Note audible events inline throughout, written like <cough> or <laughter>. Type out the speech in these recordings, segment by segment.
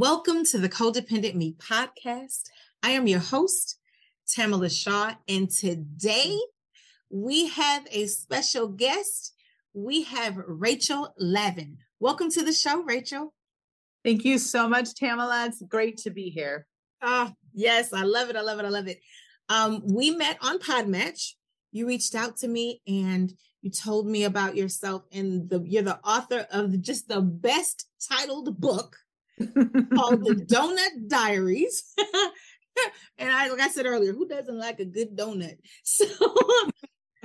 Welcome to the Codependent Me podcast. I am your host, Tamala Shaw, and today we have a special guest. We have Rachel Lavin. Welcome to the show, Rachel. Thank you so much, Tamala. It's great to be here. Oh, yes, I love it. I love it. I love it. Um, we met on Podmatch. You reached out to me and you told me about yourself, and the you're the author of just the best titled book called the <laughs> Doughnut Diaries. <laughs> and I, like I said earlier, who doesn't like a good donut? <laughs> So,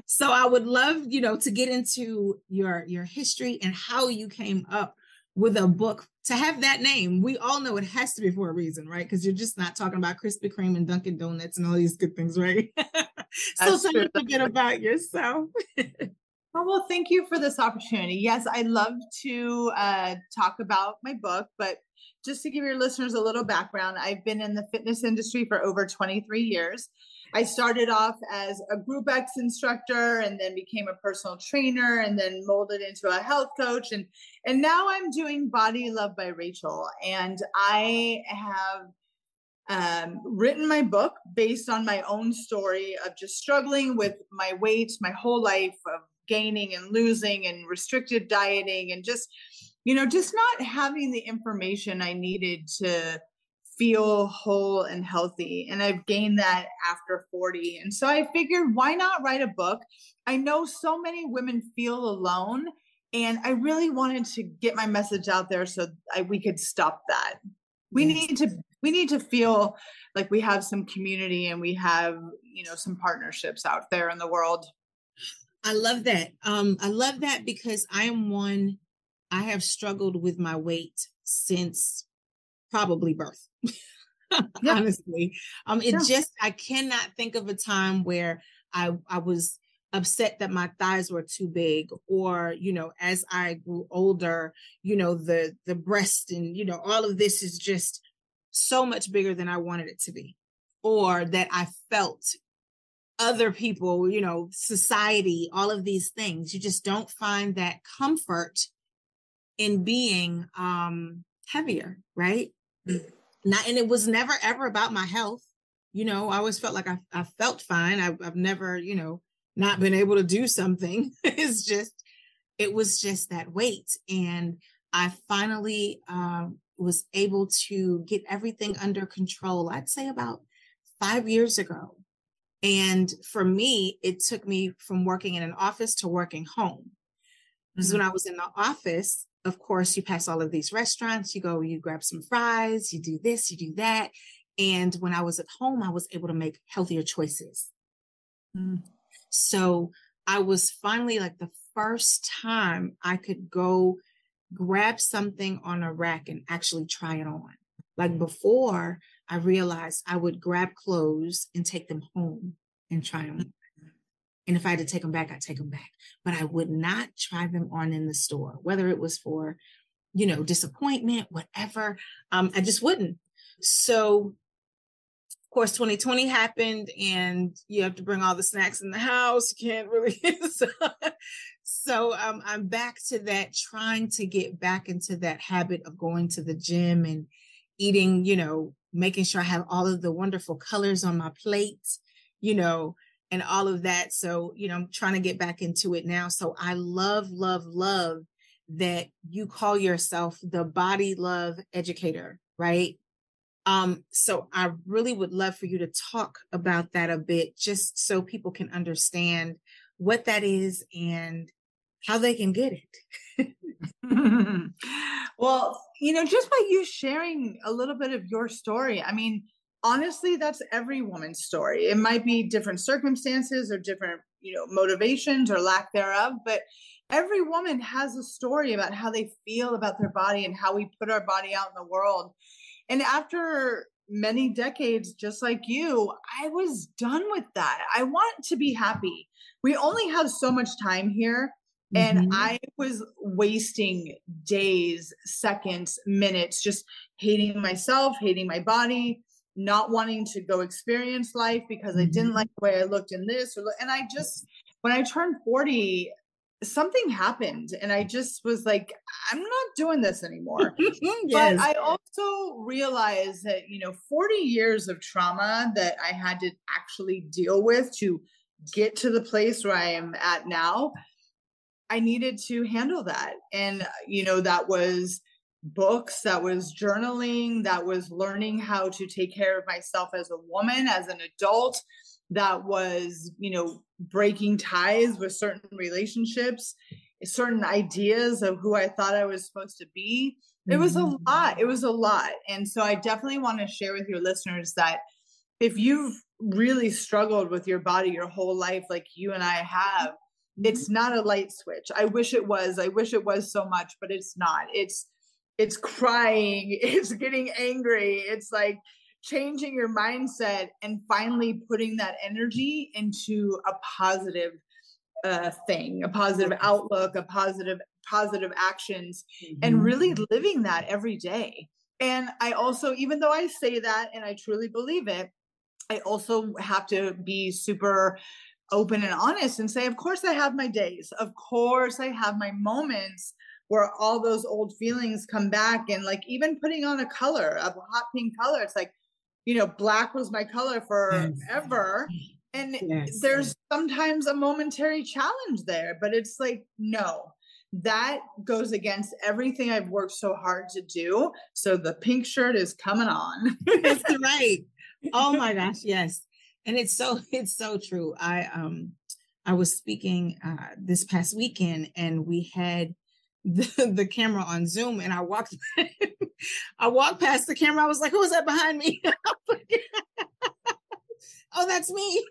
so I would love, you know, to get into your your history and how you came up with a book to have that name. We all know it has to be for a reason, right? Because you're just not talking about Krispy Kreme and Dunkin' Donuts and all these good things, right? so tell us a bit about yourself. Oh, well, thank you for this opportunity. Yes, I love to uh, talk about my book, but just to give your listeners a little background, I've been in the fitness industry for over 23 years. I started off as a Group X instructor and then became a personal trainer and then molded into a health coach and and now I'm doing Body Love by Rachel and I have um, written my book based on my own story of just struggling with my weight my whole life of gaining and losing and restrictive dieting and just you know, just not having the information I needed to feel whole and healthy. And I've gained that after 40. And so I figured, why not write a book? I know so many women feel alone. And I really wanted to get my message out there so I, we could stop that. We yes. need to we need to feel like we have some community and we have you know some partnerships out there in the world. I love that. Um, I love that because I am one I have struggled with my weight since probably birth. <laughs> Honestly, um, it just I cannot think of a time where I I was upset that my thighs were too big or you know as i grew older you know the the breast and you know all of this is just so much bigger than i wanted it to be or that i felt other people you know society all of these things you just don't find that comfort in being um heavier, right? Mm. Not and it was never ever about my health. You know, I always felt like I, I felt fine. I, I've never, you know, not been able to do something. <laughs> it's just, it was just that weight. And I finally uh, was able to get everything under control, I'd say about five years ago. And for me, it took me from working in an office to working home. Because mm-hmm. when I was in the office, of course, you pass all of these restaurants, you go, you grab some fries, you do this, you do that. And when I was at home, I was able to make healthier choices. Mm. So I was finally like the first time I could go grab something on a rack and actually try it on. Like before, I realized I would grab clothes and take them home and try them and if I had to take them back, I'd take them back. But I would not try them on in the store, whether it was for, you know, disappointment, whatever. Um, I just wouldn't. So, of course, 2020 happened, and you have to bring all the snacks in the house. You can't really. <laughs> so, so um, I'm back to that, trying to get back into that habit of going to the gym and eating, you know, making sure I have all of the wonderful colors on my plate, you know, and all of that. So, you know, I'm trying to get back into it now. So I love, love, love that you call yourself the body love educator, right? Um, so I really would love for you to talk about that a bit, just so people can understand what that is and how they can get it. <laughs> well, you know, just by you sharing a little bit of your story, I mean, honestly, that's every woman's story. It might be different circumstances or different, you know, motivations or lack thereof, but every woman has a story about how they feel about their body and how we put our body out in the world. And after many decades, just like you, I was done with that. I want to be happy. We only have so much time here. And mm-hmm. I was wasting days, seconds, minutes, just hating myself, hating my body, not wanting to go experience life because. I didn't mm-hmm. like the way I looked in this. Or, and I just, when I turned 40, something happened and I just was like, I'm not doing this anymore. <laughs> yes. But I also realized that, you know, 40 years of trauma that I had to actually deal with to get to the place where I am at now, I needed to handle that. And, you know, that was books, that was journaling, that was learning how to take care of myself as a woman, as an adult, that was, you know, breaking ties with certain relationships, certain ideas of who I thought I was supposed to be. It was a mm-hmm. lot. It was a lot. And so I definitely want to share with your listeners that if you've really struggled with your body your whole life, like you and I have. It's not a light switch. I wish it was. I wish it was so much, but it's not. It's it's crying, <laughs> it's getting angry, it's like changing your mindset and finally putting that energy into a positive uh, thing, a positive outlook, a positive positive actions, mm-hmm. and really living that every day. And I also, even though I say that and I truly believe it, I also have to be super open and honest and say, of course, I have my days. Of course, I have my moments where all those old feelings come back. And like even putting on a color, a hot pink color, it's like, you know, black was my color forever. Yes. And yes. there's sometimes a momentary challenge there, but it's like, no, that goes against everything I've worked so hard to do. So the pink shirt is coming on. That's right. Oh my gosh, yes. And it's so <laughs> it's so true. I um I was speaking uh this past weekend and we had <laughs> the, the camera on Zoom and I walked <laughs> I walked past the camera. I was like, who is that behind me? oh, that's me.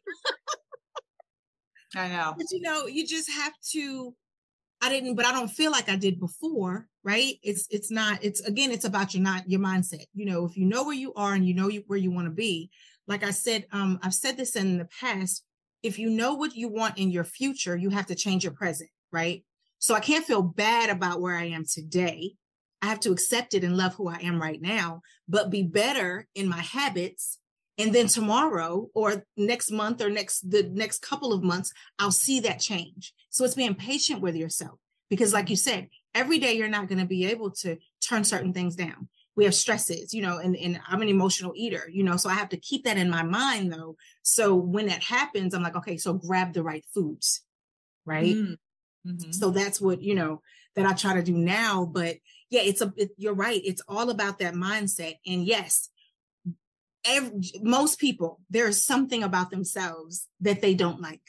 I know. But you know, you just have to I didn't, but I don't feel like I did before, right? It's it's not, it's again, it's about your not your mindset. You know, if you know where you are and you know you, where you want to be, like I said, um, I've said this in the past. If you know what you want in your future, you have to change your present, right? So I can't feel bad about where I am today. I have to accept it and love who I am right now, but be better in my habits. And then tomorrow or next month or next the next couple of months, I'll see that change. So it's being patient with yourself because like you said, every day you're not going to be able to turn certain things down. We have stresses, you know, and, and I'm an emotional eater, you know, so I have to keep that in my mind though. So when that happens, I'm like, okay, so grab the right foods, right? Mm. Mm-hmm. So that's what, you know, that I try to do now. But yeah, it's a, it, you're right. It's all about that mindset. And yes, every, most people, there is something about themselves that they don't like,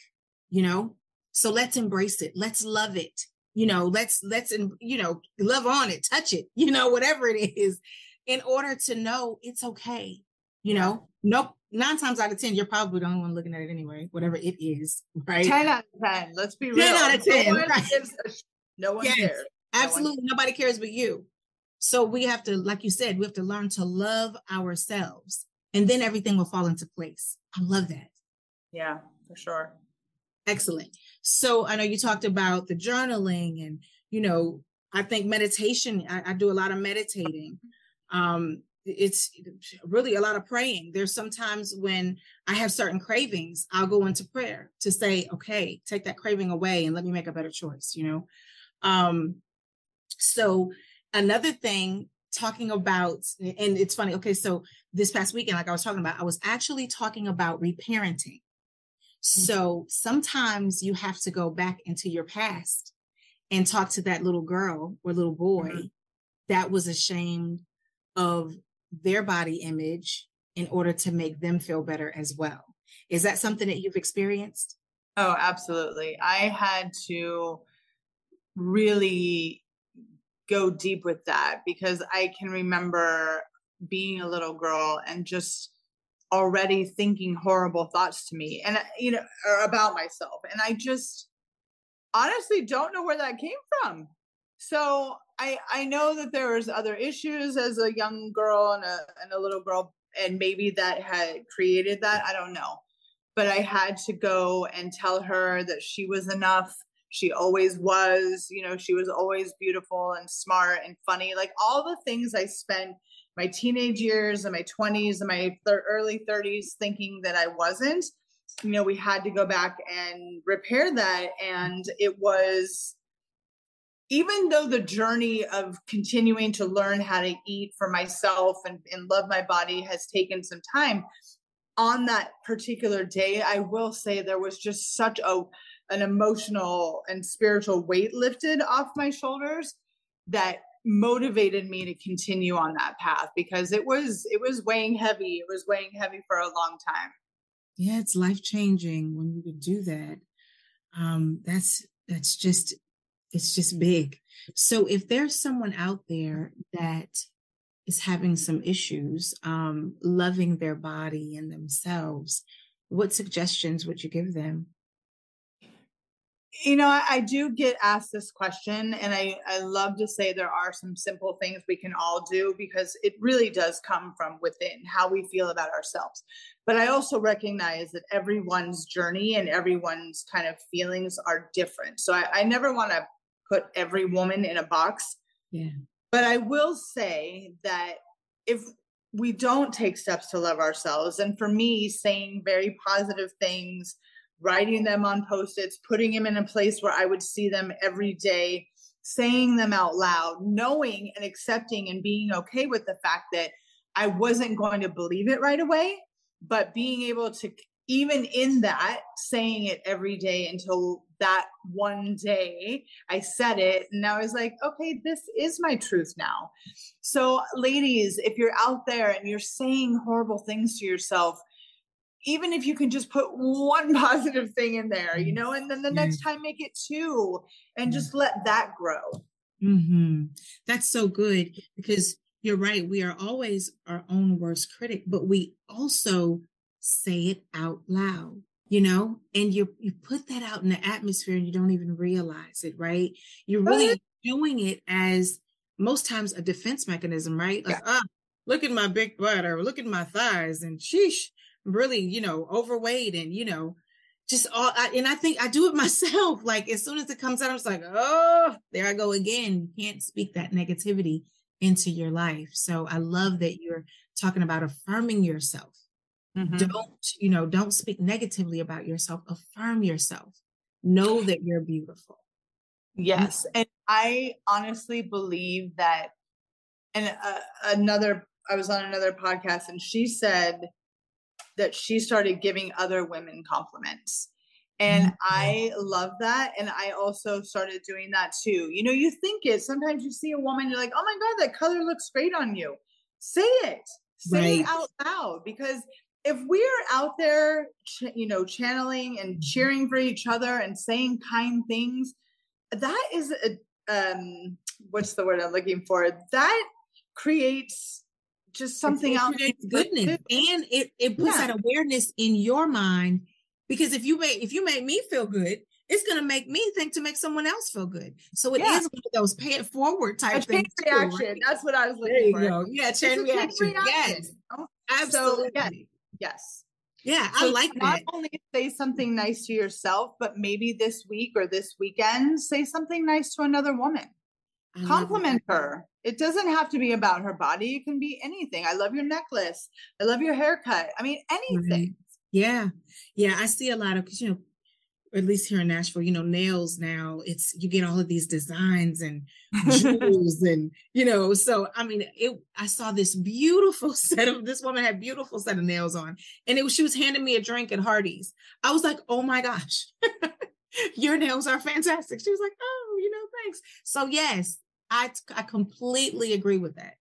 you know? So let's embrace it. Let's love it. You know, let's, let's, you know, love on it, touch it, <laughs> you know, whatever it is in order to know it's okay. You know, nope, nine times out of 10, you're probably the only one looking at it anyway, whatever it is, right? 10 out of 10. Let's be real. 10 out of 10. No one, right. no one yes, cares. Absolutely. No Nobody cares but you. So we have to, like you said, we have to learn to love ourselves and then everything will fall into place. I love that. Yeah, for sure. Excellent. So I know you talked about the journaling and, you know, I think meditation, I, I do a lot of meditating. Um, it's really a lot of praying. There's sometimes when I have certain cravings, I'll go into prayer to say, okay, take that craving away and let me make a better choice, you know? Um, so another thing talking about, and it's funny, okay, so this past weekend, like I was talking about, I was actually talking about reparenting. Mm-hmm. So sometimes you have to go back into your past and talk to that little girl or little boy mm-hmm. that was ashamed of their body image in order to make them feel better as well. Is that something that you've experienced? Oh, absolutely. I had to really go deep with that because I can remember being a little girl and just already thinking horrible thoughts to me and you know or about myself. And i just honestly don't know where that came from. So i i know that there was other issues as a young girl and a and a little girl and maybe that had created that i don't know. But i had to go and tell her that she was enough she always was you know she was always beautiful and smart and funny like all the things i spent my teenage years and my 20s and my early 30s thinking that i wasn't you know we had to go back and repair that and it was even though the journey of continuing to learn how to eat for myself and, and love my body has taken some time on that particular day i will say there was just such a an emotional and spiritual weight lifted off my shoulders that motivated me to continue on that path because it was it was weighing heavy. It was weighing heavy for a long time. Yeah it's life changing when you do that. Um that's that's just it's just big. So if there's someone out there that is having some issues um loving their body and themselves what suggestions would you give them you know I, I, do get asked this question and I, I love to say there are some simple things we can all do because it really does come from within how we feel about ourselves. But i also recognize that everyone's journey and everyone's kind of feelings are different. So i, I never want to put every woman in a box. Yeah. But i will say that if we don't take steps to love ourselves and for me saying very positive things writing them on post-its, putting them in a place where I would see them every day, saying them out loud, knowing and accepting and being okay with the fact that I wasn't going to believe it right away, but being able to even in that saying it every day until that one day I said it and I was like, okay, this is my truth now. So, ladies, if you're out there and you're saying horrible things to yourself, even if you can just put one <laughs> positive thing in there, you know, and then the next time make it two and just let that grow. Mm-hmm. That's so good because you're right. We are always our own worst critic, but we also say it out loud, you know, and you you put that out in the atmosphere and you don't even realize it, right? You're really doing it as most times a defense mechanism, right? Like, yeah. ah, look at my big butt or look at my thighs and sheesh, really, you know, overweight and, you know, just all, I, and I think I do it <laughs> myself. Like as soon as it comes out, I'm just like, oh, there I go again. You can't speak that negativity into your life. So I love that you're talking about affirming yourself. Mm-hmm. Don't, you know, don't speak negatively about yourself. Affirm yourself. Know that you're beautiful. Yes. And I honestly believe that, and uh, another, I was on another podcast and she said, that she started giving other women compliments. And mm-hmm. I love that. And I also started doing that too. You know, you think it, sometimes you see a woman, you're like, oh my God, that color looks great on you. Say it, say right. it out loud. Because if we're out there, you know, channeling and mm-hmm. cheering for each other and saying kind things, that is a, um, what's the word I'm looking for? That creates just something it, else. goodness, and it it puts yeah. that awareness in your mind because if you make if you make me feel good, it's going to make me think to make someone else feel good. So it yeah. is one of those pay it forward type things. Chain reaction. Too, right? That's what I was looking for. Go. Yeah, chain reaction. reaction. Yes, absolutely. So, yeah. Yes. Yeah, so I like not that. only say something nice to yourself, but maybe this week or this weekend, say something nice to another woman. Mm-hmm. Compliment her. It doesn't have to be about her body. It can be anything. I love your necklace. I love your haircut. I mean, anything. Yeah. Yeah. I see a lot of, cause you know, at least here in Nashville, you know, nails now, it's, you get all of these designs and <laughs> jewels and, you know, so, I mean, it, I saw this beautiful <laughs> set of, this woman had beautiful set of nails on and it was, she was handing me a drink at Hardee's. I was like, oh my gosh, <laughs> your nails are fantastic. She was like, oh, you know, thanks. So yes, I, I completely agree with that.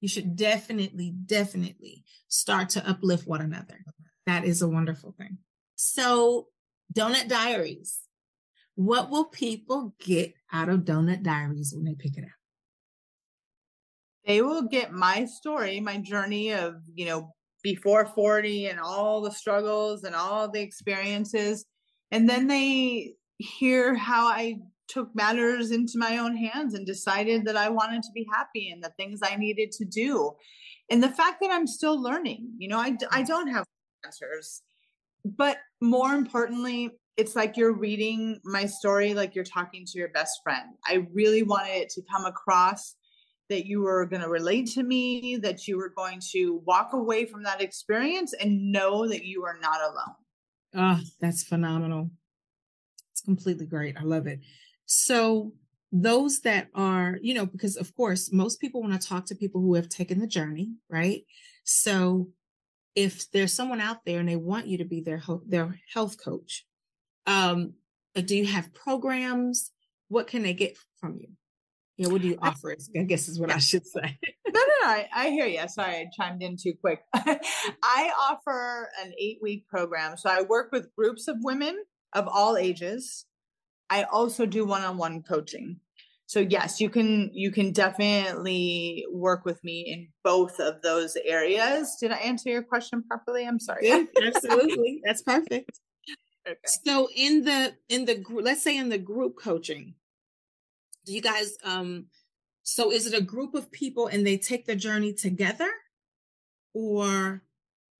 You should definitely, definitely start to uplift one another. That is a wonderful thing. So, Doughnut Diaries. What will people get out of Doughnut Diaries when they pick it up? They will get my story, my journey of, you know, before 40 and all the struggles and all the experiences. And then they hear how I took matters into my own hands and decided that I wanted to be happy and the things I needed to do. And the fact that I'm still learning, you know, I, I don't have answers. But more importantly, it's like you're reading my story like you're talking to your best friend. I really wanted it to come across that you were going to relate to me, that you were going to walk away from that experience and know that you are not alone. Oh, that's phenomenal. It's completely great. I love it. So, those that are, you know, because of course, most people want to talk to people who have taken the journey, right? So, if there's someone out there and they want you to be their their health coach, um, do you have programs? What can they get from you? Yeah, what do you offer? I guess is what. I should say. no, no, no. I, I, hear you. Sorry, I chimed in too quick. <laughs> I offer an eight week program. So I work with groups of women of all ages. I also do one on one coaching. So yes, you can you can definitely work with me in both of those areas. Did I answer your question properly? I'm sorry. Yeah, <laughs> absolutely. That's perfect. Okay. So in the in the group, let's say in the group coaching, do you guys um so is it a group of people and they take the journey together or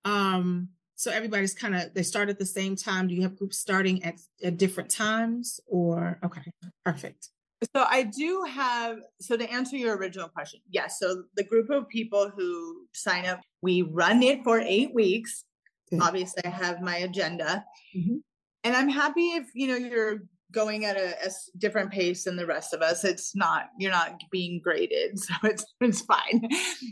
um so everybody's kind of they start at the same time. Do you have groups starting at, at different times or okay perfect. So i do have so to answer your original question yes. So the group of people who sign up we run it for eight weeks. Okay. obviously i have my agenda. Mm-hmm. and i'm happy if you know you're going at a, a, different pace than the rest of us it's not you're not being graded <laughs> so it's it's fine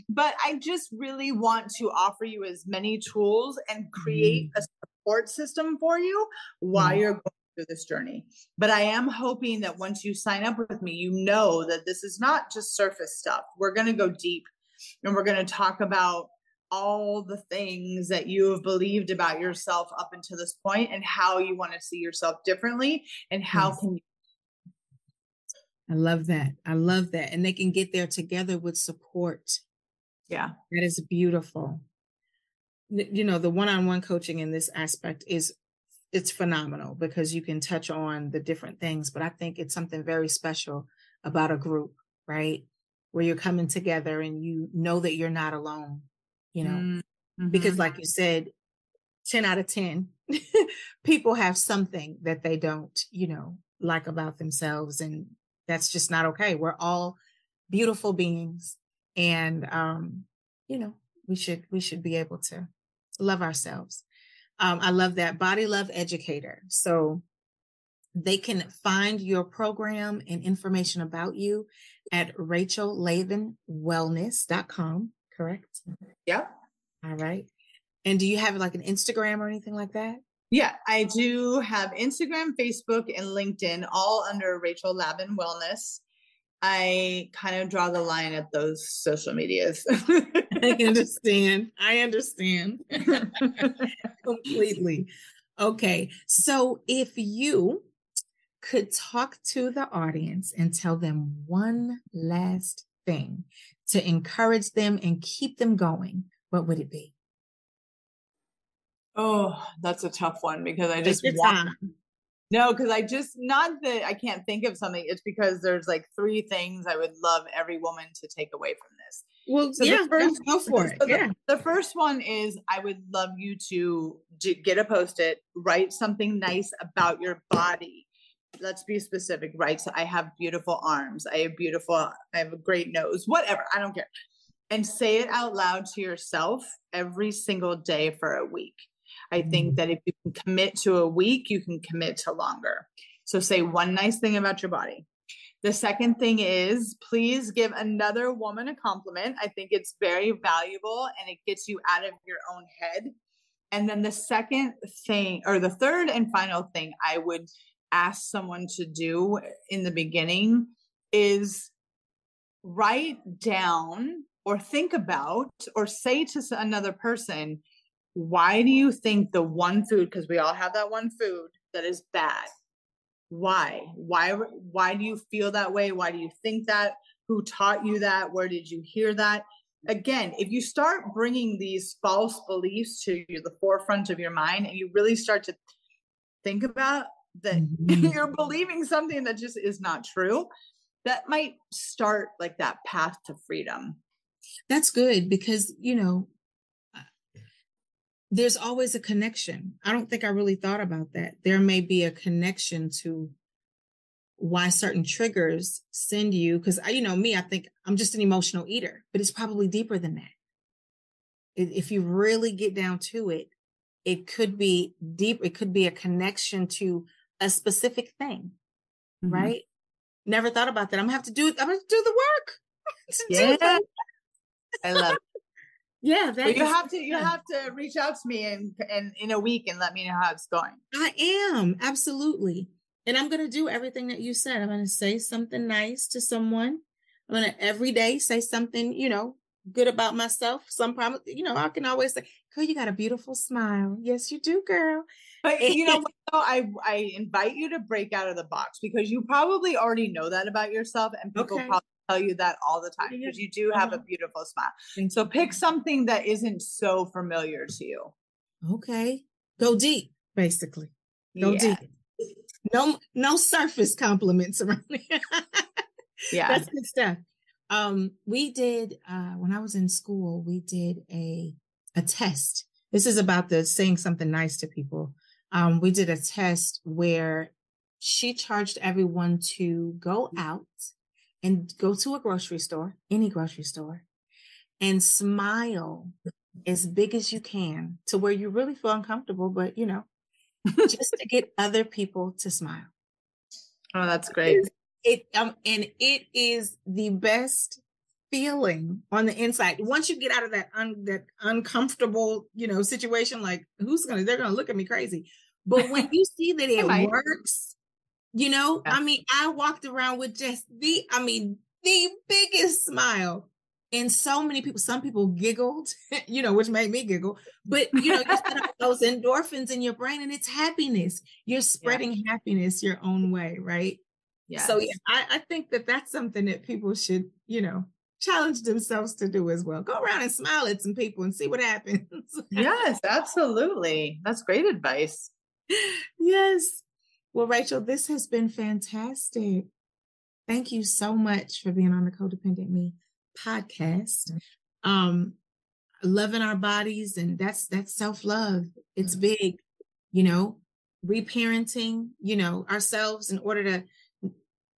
but i just really want to offer you as many tools and create mm. a support system for you while mm. you're going through this journey but i am hoping that once you sign up with me you know that this is not just surface stuff we're going to go deep and we're going to talk about all the things that you have believed about yourself up until this point and how you want to see yourself differently and how yes. can you I love that. I love that. And they can get there together with support. Yeah. That is beautiful. You know, the one-on-one coaching in this aspect is it's phenomenal because you can touch on the different things, but I think it's something very special about a group, right? Where you're coming together and you know that you're not alone you know, mm-hmm. because like you said, 10 out of 10 <laughs> people have something that they don't, you know, like about themselves. And that's just not okay. We're all beautiful beings. And, um, you know, we should, we should be able to love ourselves. Um, I love that body love educator. So they can find your program and information about you at rachellavinwellness.com correct? Yeah. All right. And do you have like an Instagram or anything like that? Yeah, I do have Instagram, Facebook, and LinkedIn all under Rachel Lavin Wellness. I kind of draw the line at those social medias. <laughs> I <laughs> understand. I understand <laughs> completely. Okay. So if you could talk to the audience and tell them one last thing to encourage them and keep them going, what would it be? Oh, that's a tough one because I just want. No, because I just not that I can't think of something. It's because there's like three things I would love every woman to take away from this. Well, so yeah, first, go for it. So yeah. The, the, first one is I would love you to, to get a post it, write something nice about your body let's be specific, right? So I have beautiful arms, I have beautiful, I have a great nose, whatever, I don't care. And say it out loud to yourself every single day for a week. I think mm-hmm. that if you can commit to a week, you can commit to longer. So say one nice thing about your body. The second thing is please give another woman a compliment. I think it's very valuable and it gets you out of your own head. And then the second thing, or the third and final thing I would ask someone to do in the beginning is write down or think about or say to another person, why do you think the one food, because we all have that one food that is bad? Why? Why why do you feel that way? Why do you think that? Who taught you that? Where did you hear that? again, if you start bringing these false beliefs to the forefront of your mind and you really start to think about that <laughs> mm-hmm. you're believing something that just is not true, that might start like that path to freedom. That's good because, you know, there's always a connection. I don't think I really thought about that. There may be a connection to why certain triggers send you because I, you know, me, I think I'm just an emotional eater, but it's probably deeper than that. If you really get down to it, it could be deep. It could be a connection to a specific thing, mm-hmm. right? Never thought about that. I'm gonna have to do. I'm gonna do the work. <laughs> yeah, I love. It. <laughs> Yeah, that you have to you have to reach out to me in, in in a week and let me know how it's going. I am absolutely. And I'm going to do everything that you said. I'm going to say something nice to someone. I'm going to every day say something, you know, good about myself. Some problem, you know, I can always say, girl, you got a beautiful smile. Yes, you do, girl. But you know, I I invite you to break out of the box because you probably already know that about yourself, and people okay. probably tell you that all the time because you do have a beautiful smile. So pick something that isn't so familiar to you. Okay, go deep, basically. Go yeah. deep no no surface compliments around <laughs> here. yeah, that's good stuff. Um, we did uh, when I was in school. We did a a test. This is about the saying something nice to people. Um, we did a test where she charged everyone to go out and go to a grocery store, any grocery store, and smile as big as you can to where you really feel uncomfortable, but you know, <laughs> just to get other people to smile. Oh, that's great. It, um, and it is the best feeling on the inside. Once you get out of that un, that uncomfortable, you know, situation, like who's gonna they're gonna look at me crazy. But when you see that <laughs> it works, you know, yeah. I mean, I walked around with just the, I mean, the biggest smile and so many people some people giggled <laughs> you know which made me giggle but you know you set up those <laughs> endorphins in your brain and it's happiness you're spreading yeah. happiness your own way right yeah so yeah, I, I think that that's something that people should you know challenge themselves to do as well. Go around and smile at some people and see what happens. <laughs> Yes absolutely. That's great advice. Yes. Well rachel this has been fantastic. Thank you so much for being on the codependent me podcast. Um, loving our bodies, and that's that's self love. It's big, you know, reparenting, you know, ourselves in order to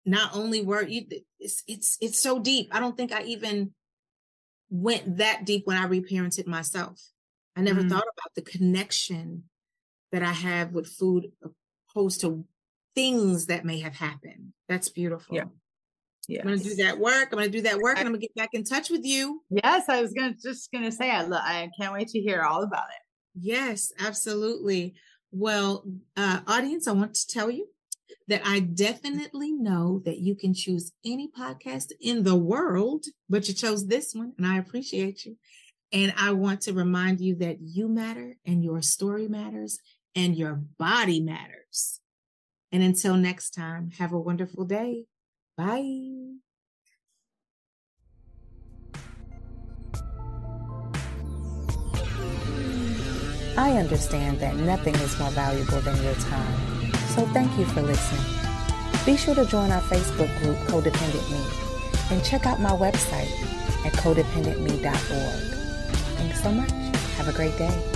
not only work. It's it's it's so deep. I don't think I even went that deep when I reparented myself. I never mm. thought about the connection that I have with food opposed to things that may have happened. That's beautiful. Yeah. Yes. I'm going to do that work. I'm going to do that work, and I'm going to get back in touch with you. Yes, I was going to just going to say I lo- I can't wait to hear all about it. Yes, absolutely. Well, uh, audience, I want to tell you that I definitely know that you can choose any podcast in the world, but you chose this one, and I appreciate you. And I want to remind you that you matter, and your story matters, and your body matters. And until next time, have a wonderful day. Bye. I understand that nothing is more valuable than your time. So thank you for listening. Be sure to join our Facebook group, Codependent Me, and check out my website at codependentme.org. Thanks so much. Have a great day.